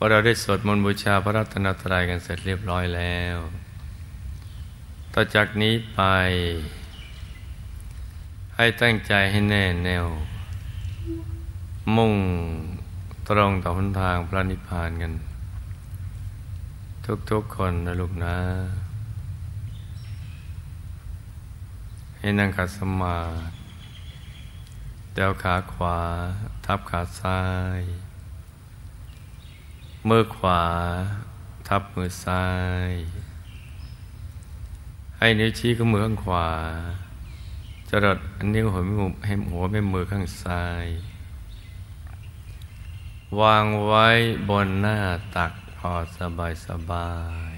พอเราได้สวดมนต์บูชาพระรัตนตรัยกันเสร็จเรียบร้อยแล้ว ต่อจากนี้ไป ให้ตั้งใจให้แน่แน่ว มุ่งตรงต่อหนทางพระนิพพานกัน ทุกๆคนนะลูกนะ ให้นั่งขัดสมาธิเดวขาขวา ทับขาซ้าย มือขวา ทับมือซ้าย ให้นิ้วชี้กับมือข้างขวาจรดนิ้วหัวแม่มือให้หัวแม่มือข้างซ้าย วางไว้บนหน้าตักพอสบายสบาย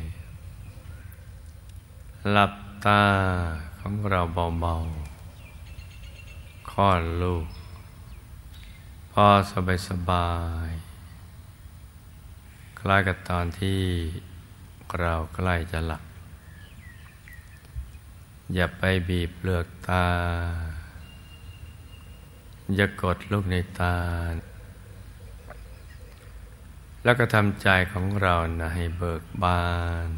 หลับตาของเราเบาๆคลอดลูก พอสบายสบาย คล้ายกับตอนที่เราใกล้จะหลับ อย่าไปบีบเปลือกตา อย่ากดลูกในตา แล้วก็ทำใจของเรานะให้เบิกบาน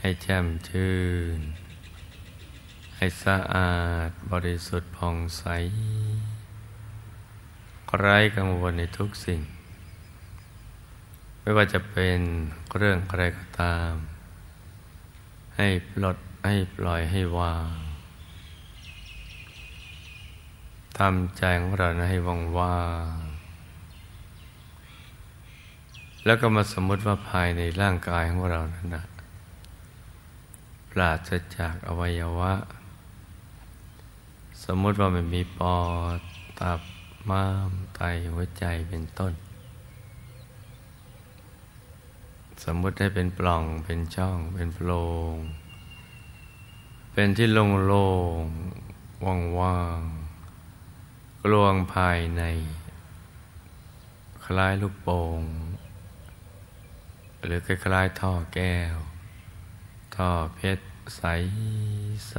ให้แจ่มชื่น ให้สะอาดบริสุทธิ์ผ่องใสไร้กังวลในทุกสิ่ง ไม่ว่าจะเป็นเรื่องอะไรก็ตาม ให้ปลดให้ปล่อยให้วางทำใจของเรานะให้ว่างว่างแล้วก็มาสมมติว่าภายในร่างกายของเรานั้นนะปราศจากอวัยวะ สมมติว่ามันมีปอดตับม้ามไตหัวใจเป็นต้น สมมุติให้เป็นปล่องเป็นช่องเป็นโพรงเป็นที่โล่งๆว่างๆกลวงภายใน คล้ายลูกโป่งหรือคล้ายๆท่อแก้ว ท่อเพชรใสใส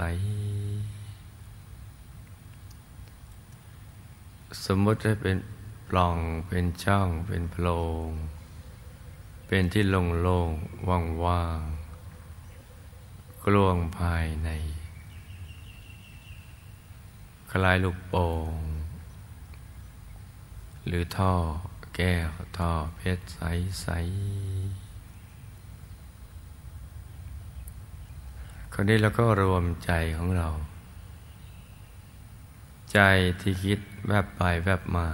สมมติให้เป็นปล่องเป็นช่องเป็นโพรง เป็นที่โล่งๆว่างๆกลวงภายใน คลายลูกโป่งหรือท่อแก้วท่อเพชรใสๆคนนี้เราก็รวมใจของเรา ใจที่คิดแวบไปแวบมา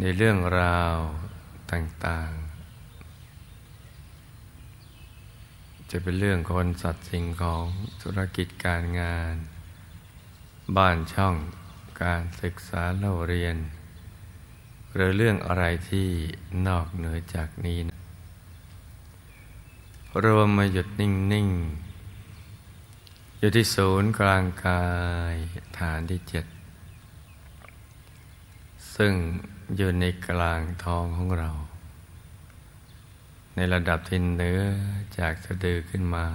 ในเรื่องราว ต่างๆ จะเป็นเรื่องคนสัตว์สิ่งของธุรกิจการงาน บ้านช่องการศึกษาเล่าเรียน หรือเรื่องอะไรที่นอกเหนือจากนี้นะรวมมาหยุดนิ่ง ๆ อยู่ที่ศูนย์กลางกายฐานที่เจ็ดซึ่ง อยู่ในกลางท้องของเรา ในระดับที่เนื้อจากสะดือขึ้นมา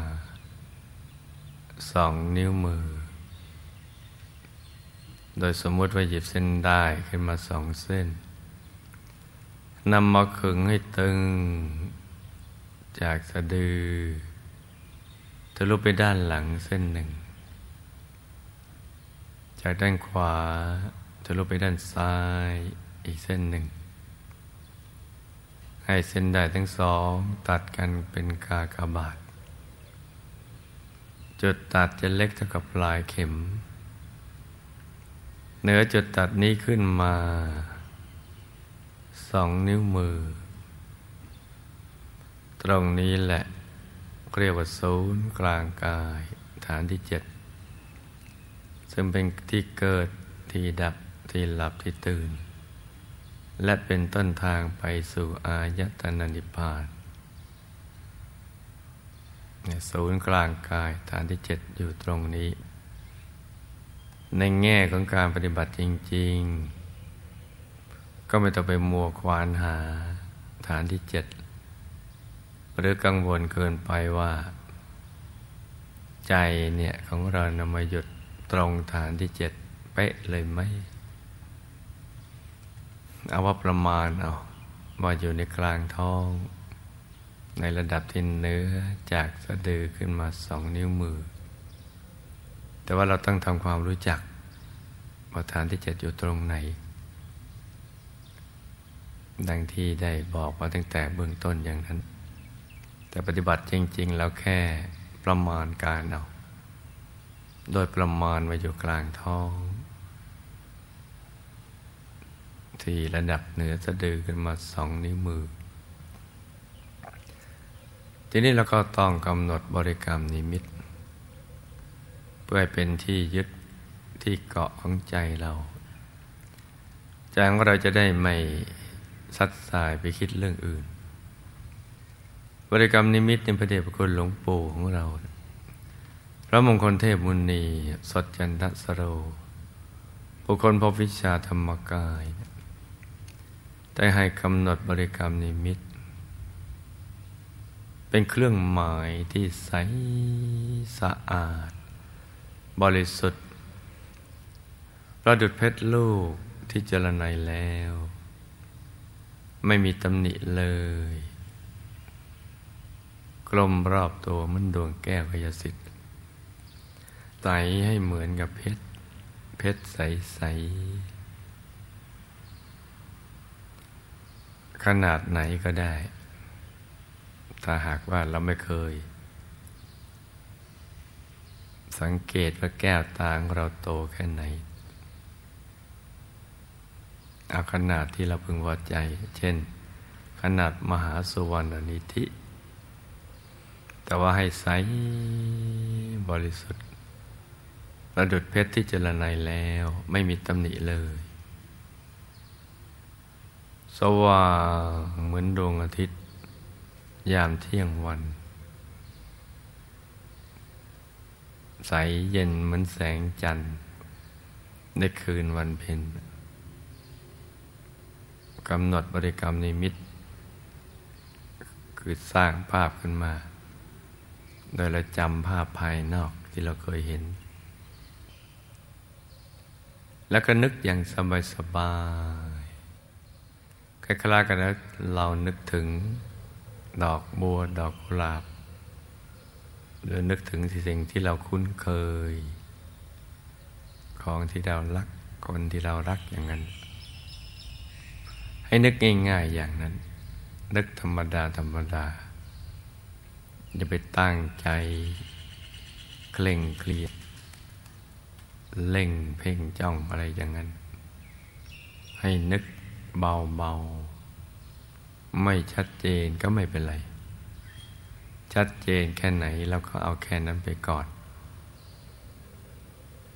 สองนิ้วมือ โดยสมมติว่าหยิบเส้นได้ขึ้นมาสองเส้นนำมาขึงให้ตึง จากสะดือทะลุไปด้านหลังเส้นหนึ่ง จากด้านขวาทะลุไปด้านซ้าย อีกเส้นหนึ่ง ให้เส้นได้ทั้งสองตัดกันเป็นกากบาท จุดตัดจะเล็กเท่ากับปลายเข็ม เหนือจุดตัดนี้ขึ้นมาสองนิ้วมือ ตรงนี้แหละเรียกว่าศูนย์กลางกายฐานที่เจ็ดซึ่งเป็นที่เกิดที่ดับที่หลับที่ตื่น และเป็นต้นทางไปสู่อายตนะนิพพานศูนย์กลางกายฐานที่เจ็ดอยู่ตรงนี้ ในแง่ของการปฏิบัติจริง ๆ ก็ไม่ต้องไปมัวควานหาฐานที่เจ็ดหรือกังวลเกินไปว่า ใจเนี่ยของเรานำมาหยุดตรงฐานที่เจ็ดเป๊ะเลยไหม เอาว่าประมาณเอาว่าอยู่ในกลางท้อง ในระดับที่เนื้อจากสะดือขึ้นมาสองนิ้วมือ แต่ว่าเราต้องทำความรู้จักว่าฐานที่เจ็ดอยู่ตรงไหน ดังที่ได้บอกมาตั้งแต่เบื้องต้นอย่างนั้น แต่ปฏิบัติจริง ๆ แล้วแค่ประมาณการเอาโดยประมาณมาอยู่กลางท้อง ที่ระดับเหนือสะดือขึ้นมาสองนิ้วมือ ทีนี้เราก็ต้องกำหนดบริกรรมนิมิต เพื่อเป็นที่ยึดที่เกาะของใจเราใจของเราจะได้ไม่ซัดสายไปคิดเรื่องอื่น บริกรรมนิมิตในพระเดชพระคุณหลวงปู่ของเรา พระมงคลเทพมุนี สดจันทสโรบุคคลพบวิชาธรรมกาย ได้ให้กำหนดบริกรรมนิมิต เป็นเครื่องหมายที่ใสสะอาด บริสุทธิ์ ประดุดเพชรลูกที่เจรไนแล้ว ไม่มีตำหนิเลย กลมรอบตัวมันดวงแก้วพยสิทธิ์ใสให้เหมือนกับเพชร เพชรใสๆ ขนาดไหนก็ได้ ถ้าหากว่าเราไม่เคย สังเกตว่าแก้วตาของเราโตแค่ไหน เอาขนาดที่เราพึงพอใจ เช่น ขนาดมหาสุวรรณนิธิ แต่ว่าให้ใสบริสุทธิ์ประดุดเพชรที่เจรไนแล้วไม่มีตำหนิเลย สว่างเหมือนดวงอาทิตย์ ยามเที่ยงวัน ใสเย็นเหมือนแสงจันทร์ ในคืนวันเพ็ญกำหนดบริกรรมนิมิต คือสร้างภาพขึ้นมา โดยเราจำภาพภายนอกที่เราเคยเห็น แล้วก็นึกอย่างสบายสบาย คล้ายๆกันนะเรานึกถึงดอกบัวดอกกุหลาบหรือนึกถึงสิ่งที่เราคุ้นเคย ของที่เรารักคนที่เรารักอย่างนั้น ให้นึกง่ายๆอย่างนั้น นึกธรรมดาธรรมดาอย่าไปตั้งใจเคร่งเครียดเล่งเพ่งจ้องอะไรอย่างนั้น ให้นึก เบาๆไม่ชัดเจนก็ไม่เป็นไร ชัดเจนแค่ไหนเราก็เอาแค่นั้นไปก่อน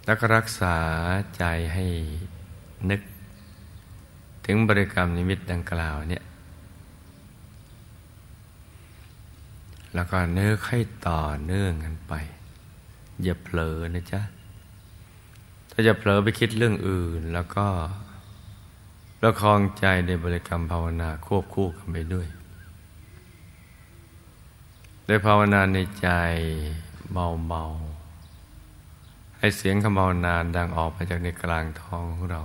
แล้วก็รักษาใจให้นึก ถึงบริกรรมนิมิตดังกล่าวเนี่ยแล้วก็เนื้อให้ต่อเนื่องกันไป อย่าเผลอนะจ๊ะ ถ้าจะเผลอไปคิดเรื่องอื่นแล้วก็ ประคองใจในบริกรรมภาวนาควบคู่กันไปด้วย โดยภาวนาในใจเบาๆ ให้เสียงคำภาวนาดังออกมาจากในกลางท้องของเรา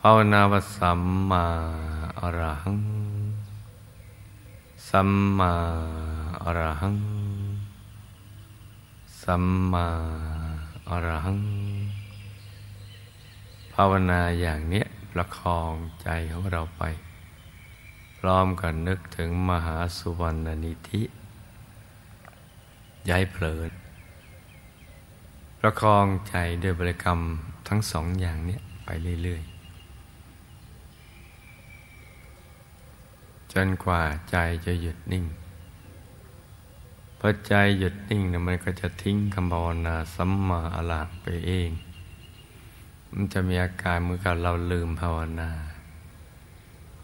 ภาวนาว่าสัมมาอรหัง สัมมาอรหัง สัมมาอรหัง ภาวนาอย่างเนี้ย ประคองใจของเราไป พร้อมกันนึกถึงมหาสุวรรณนิธิย้ายเผลอประคองใจด้วยบริกรรมทั้งสองอย่างนี้ไปเรื่อย ๆ จนกว่าใจจะหยุดนิ่งพอใจหยุดนิ่งนะมันก็จะทิ้งคำภาวนาสัมมาอรหังไปเอง มันจะมีอาการเหมือนกับเราลืมภาวนา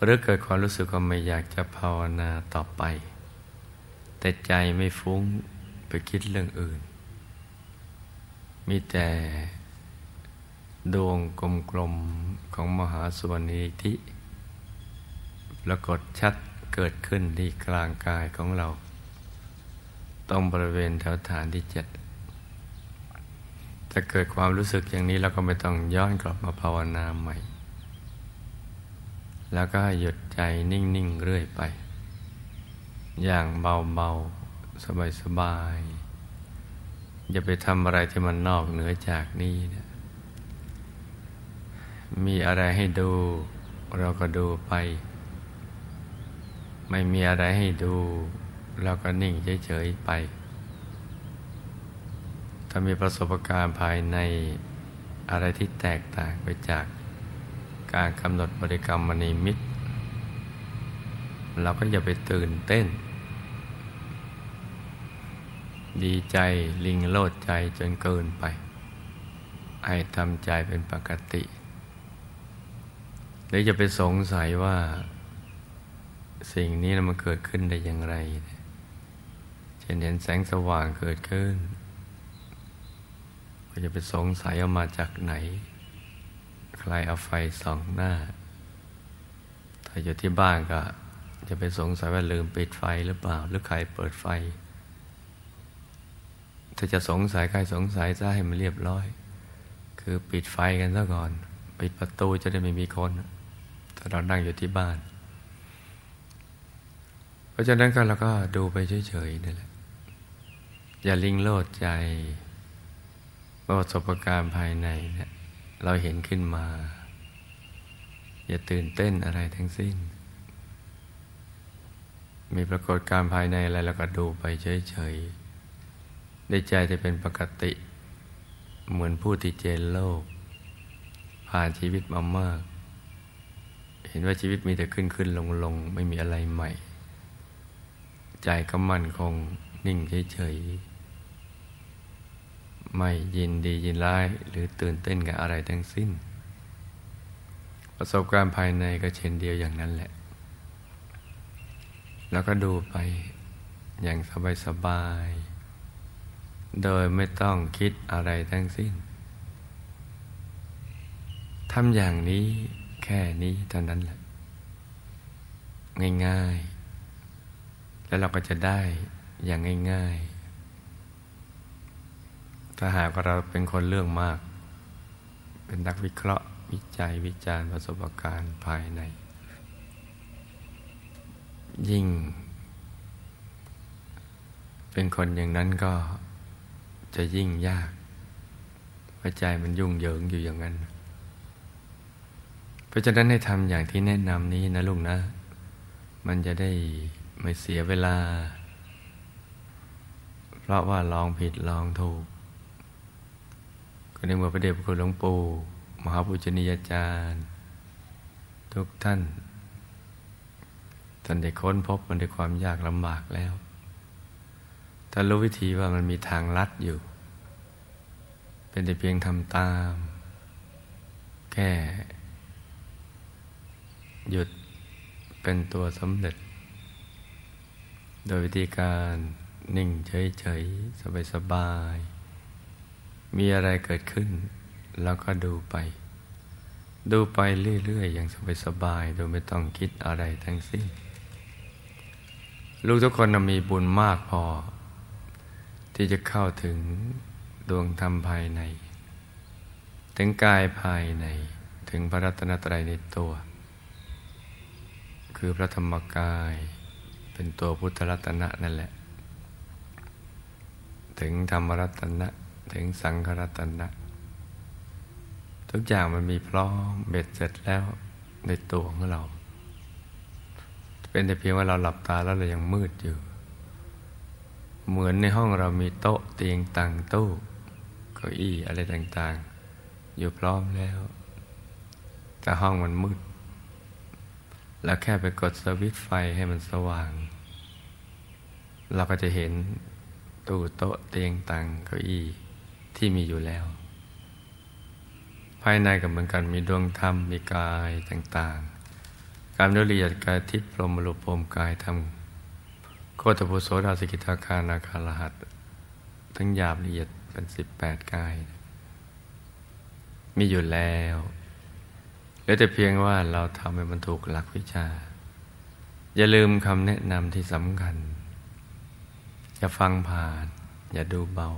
หรือเกิดความรู้สึกว่าไม่อยากจะภาวนาต่อไป แต่ใจไม่ฟุ้งไปคิดเรื่องอื่น มีแต่ดวงกลมๆของมหาสุวรรณีทิปรากฏชัดเกิดขึ้นที่กลางกายของเรา ตรงบริเวณแถวฐานที่เจ็ด จะเกิดความรู้สึกอย่างนี้เราก็ไม่ต้องย้อนกลับมาภาวนาใหม่ แล้วก็หยุดใจนิ่ง ๆ เรื่อยไป อย่างเบา ๆ สบาย ๆ อย่าไปทำอะไรที่มันนอกเหนือจากนี้นะมีอะไรให้ดู เราก็ดูไป ไม่มีอะไรให้ดู เราก็นิ่งเฉย ๆ ไป ถ้ามีประสบการณ์ภายในอะไรที่แตกต่างไปจากการกำหนดบริกรรมมณีมิตร เราก็อย่าไปตื่นเต้น ดีใจลิงโลดใจจนเกินไป ไอ้ทำใจเป็นปกติ หรือจะไปสงสัยว่า สิ่งนี้มันเกิดขึ้นได้อย่างไรเช่นเห็นแสงสว่างเกิดขึ้น ก็จะไปสงสัยเอามาจากไหน ใครเอาไฟส่องหน้า ถ้าอยู่ที่บ้านก็จะไปสงสัยว่าลืมปิดไฟหรือเปล่า หรือใครเปิดไฟ ถ้าจะสงสัยใครสงสัยจะให้มันเรียบร้อย คือปิดไฟกันซะก่อน ปิดประตูจะได้ไม่มีคน ถ้าเรานั่งอยู่ที่บ้าน เพราะฉะนั้นก็เราก็ดูไปเฉยๆนี่แหละ อย่าลิงโลดใจ ประสบการณ์ภายในเนี่ยเราเห็นขึ้นมา อย่าตื่นเต้นอะไรทั้งสิ้น มีปรากฏการภายในอะไรเราก็ดูไปเฉยๆได้ใจจะเป็นปกติ เหมือนผู้ที่เจนโลก ผ่านชีวิตมามาก เห็นว่าชีวิตมีแต่ขึ้นขึ้นลงลงไม่มีอะไรใหม่ ใจก็มั่นคงนิ่งเฉยๆ ไม่ยินดียินร้าย หรือตื่นเต้นกับอะไรทั้งสิ้น ประสบการณ์ภายในก็เช่นเดียวอย่างนั้นแหละ แล้วก็ดูไปอย่างสบายๆโดยไม่ต้องคิดอะไรทั้งสิ้นทำอย่างนี้แค่นี้เท่านั้นแหละ ง่าย ๆ แล้วเราก็จะได้อย่างง่าย ๆ ถ้าหากเราเป็นคนเรื่องมาก เป็นนักวิเคราะห์วิจัยวิจารณ์ประสบการณ์ภายใน ยิ่ง เป็นคนอย่างนั้นก็จะยิ่งยากเพราะใจมันยุ่งเหยิงอยู่อย่างนั้น เพราะฉะนั้นให้ทำอย่างที่แนะนำนี้นะลุงนะ มันจะได้ไม่เสียเวลา เพราะว่าลองผิดลองถูก ในเมื่อพระเดชพระคุณหลวงปู่มหาปุจนียาจารย์ ทุกท่านท่านได้ค้นพบมันด้วยความยากลำบากแล้วท่านรู้วิธีว่ามันมีทางลัดอยู่ เป็นแต่เพียงทำตาม แค่หยุดเป็นตัวสำเร็จ โดยวิธีการนิ่งเฉยๆ สบายๆ มีอะไรเกิดขึ้นเราก็ดูไป ดูไปเรื่อย ๆ อย่างสบายๆโดยไม่ต้องคิดอะไรทั้งสิ้น ลูกทุกคนมีบุญมากพอ ที่จะเข้าถึงดวงธรรมภายใน ถึงกายภายในถึงพระรัตนตรัยในตัว คือพระธรรมกายเป็นตัวพุทธรัตนะนั่นแหละ ถึงธรรมรัตนะ ถึงสังขรัตนะทุกอย่างมันมีพร้อมเบ็ดเสร็จแล้วในตัวของเรา เป็นแต่เพียงว่าเราหลับตาแล้วเรายังมืดอยู่ เหมือนในห้องเรามีโต๊ะเตียงตังตู้เก้าอี้อะไรต่างๆ อยู่พร้อมแล้ว แต่ห้องมันมืดแล้วแค่ไปกดสวิตช์ไฟให้มันสว่าง เราก็จะเห็นตู้โต๊ะเตียงตังเก้าอี้ ที่มีอยู่แล้ว ภายในก็เหมือนกันมีดวงธรรมมีกายต่างๆ การละเอียดกายทิพย์พรมรูปพรมกายธรรมโคตรภูโสดาสิกิทาคานาคาลหัสทั้งหยาบละเอียดเป็นสิบแปดกาย มีอยู่แล้วแล้วแต่เพียงว่าเราทำให้มันถูกหลักวิชา อย่าลืมคำแนะนำที่สำคัญ อย่าฟังผ่าน อย่าดูเบา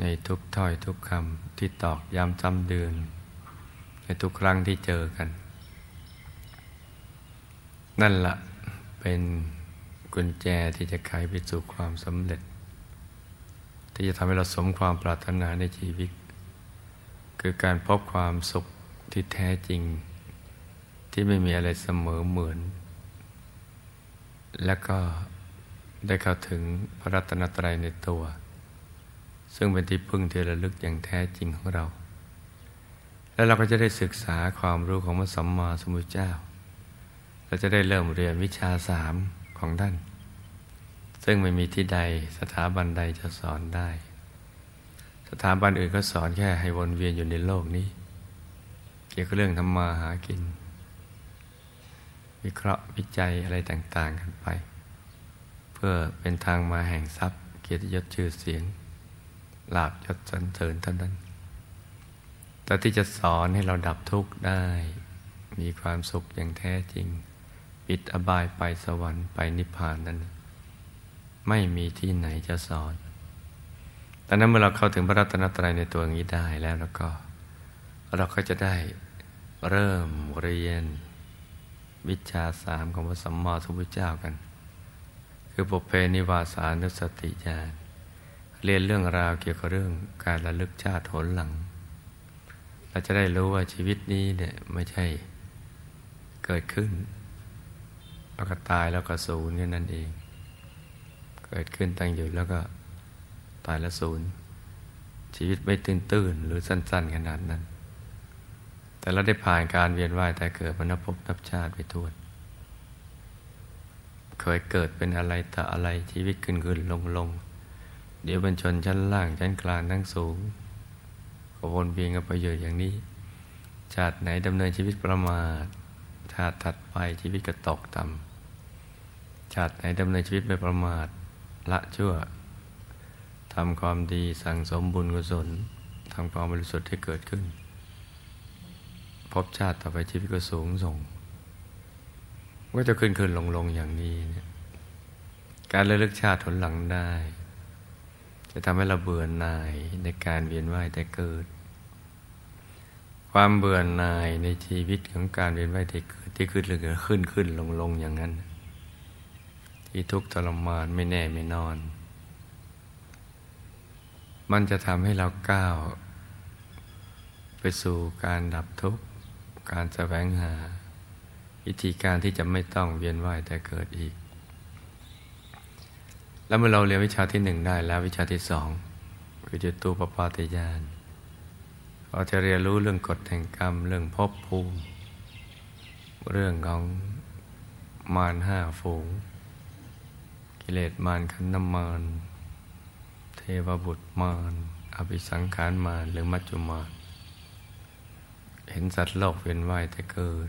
ในทุกถ้อยทุกคำที่ตอกย้ำจำเดือน ในทุกครั้งที่เจอกัน นั่นละเป็นกุญแจที่จะไขไปสู่ความสำเร็จ ที่จะทำให้เราสมความปรารถนาในชีวิต คือการพบความสุขที่แท้จริง ที่ไม่มีอะไรเสมอเหมือน และก็ได้เข้าถึงพระรัตนตรัยในตัว ซึ่งเป็นที่พึ่งที่ระลึกอย่างแท้จริงของเรา และเราก็จะได้ศึกษาความรู้ของพระสัมมาสัมพุทธเจ้าเราจะได้เริ่มเรียนวิชาสามของท่าน ซึ่งไม่มีที่ใดสถาบันใดจะสอนได้ สถาบันอื่นก็สอนแค่ให้วนเวียนอยู่ในโลกนี้ เกี่ยวกับเรื่องทำมาหากิน วิเคราะห์วิจัยอะไรต่าง ๆ กันไป เพื่อเป็นทางมาแห่งทรัพย์ เกียรติยศชื่อเสียง ลาบยศสรรเสริญเท่านั้น แต่ที่จะสอนให้เราดับทุกข์ได้ มีความสุขอย่างแท้จริง ปิดอบายไปสวรรค์ไปนิพพานนั้น ไม่มีที่ไหนจะสอนแต่นั้นเมื่อเราเข้าถึงพระรัตนตรัยในตัวนี้ได้แล้วแล้วก็ เราก็จะได้เริ่มเรียนวิชาสามของพระสัมมาสัมพุทธเจ้ากัน คือปุเพนิวาสานุสติญาณ เรียนเรื่องราวเกี่ยวกับเรื่องการระลึกชาติผลหลัง เราจะได้รู้ว่าชีวิตนี้เนี่ยไม่ใช่เกิดขึ้นแล้วก็ตายแล้วก็ศูนย์แค่นั้นเอง เกิดขึ้นตั้งอยู่แล้วก็ตายแล้วศูนย์ ชีวิตไม่ตื้นตื้นหรือสั้น ๆ ขนาดนั้น แต่เราได้ผ่านการเวียนว่ายแต่เกิดมานับพบนับชาติไปทั่วเคยเกิดเป็นอะไรต่ออะไรชีวิตขึ้นขึ้นลงลง เดี๋ยวเป็นชนชั้นล่างชั้นกลางทั้งสูงก็วนเวียนกันไปอยู่อย่างนี้ชาติไหนดำเนินชีวิตประมาทชาติถัดไปชีวิตก็ตกต่ำชาติไหนดำเนินชีวิตไม่ประมาทละชั่วทำความดีสั่งสมบุญกุศลทำความบริสุทธิ์ให้เกิดขึ้น พบชาติต่อไปชีวิตก็สูงส่งก็จะขึ้นขึ้นลงลงอย่างนี้เนี่ยการระลึกชาติผลหลังได้ จะทำให้เราเบื่อหน่ายในการเวียนว่ายแต่เกิด ความเบื่อหน่ายในชีวิตของการเวียนว่ายแตายเกิดที่ขึ้นเลยขึ้นขึ้นลงลงอย่างนั้น ที่ทุกข์ทรมานไม่แน่ไม่นอน มันจะทำให้เราก้าว ไปสู่การดับทุกข์การแสวงหา วิธีการที่จะไม่ต้องเวียนว่ายแต่เกิดอีก แล้วเมื่อเราเรียนวิชาที่หนึ่งได้แล้ววิชาที่สองคือจตูปปาติญาณเราจะเรียนรู้เรื่องกฎแห่งกรรม เรื่องภพภูมิ เรื่องของมารห้าฝูง กิเลสมารขันนมารเทวบุตรมารอภิสังขารมารหรือมัจจุมารเห็นสัตว์โลกเวียนว่ายแต่เกิด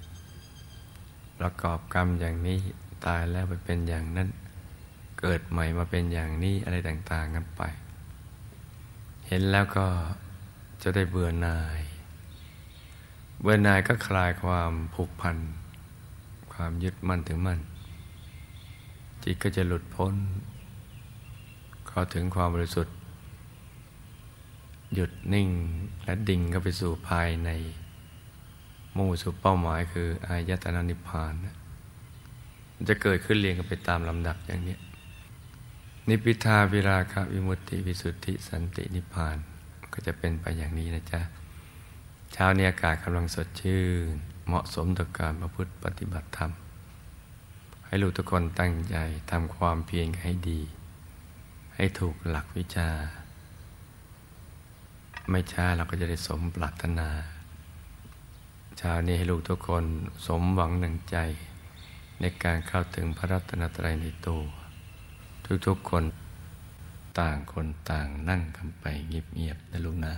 ประกอบกรรมอย่างนี้ตายแล้วไปเป็นอย่างนั้น เกิดใหม่มาเป็นอย่างนี้อะไรต่างๆกันไป เห็นแล้วก็จะได้เบื่อหน่าย เบื่อหน่ายก็คลายความผูกพัน ความยึดมั่นถึงมั่น จิตก็จะหลุดพ้น เข้าถึงความบริสุทธิ์ หยุดนิ่งและดิ่งเข้าไปสู่ภายใน มุ่งสู่เป้าหมายคืออายตนะนิพพานมันจะเกิดขึ้นเรียงกันไปตามลำดับอย่างนี้ นิพิทาวิราคะวิมุตติวิสุทธิสันตินิพพานก็จะเป็นไปอย่างนี้นะจ๊ะ เช้านี้อากาศกำลังสดชื่น เหมาะสมต่อการประพฤติปฏิบัติธรรม ให้ลูกทุกคนตั้งใจทำความเพียรให้ดี ให้ถูกหลักวิชา ไม่ช้าเราก็จะได้สมปรารถนาเช้านี้ให้ลูกทุกคนสมหวังหนึ่งใจ ในการเข้าถึงพระรัตนตรัยในตัว ทุกๆคนต่างคนต่างนั่งกันไปเงียบๆนะลูกนะ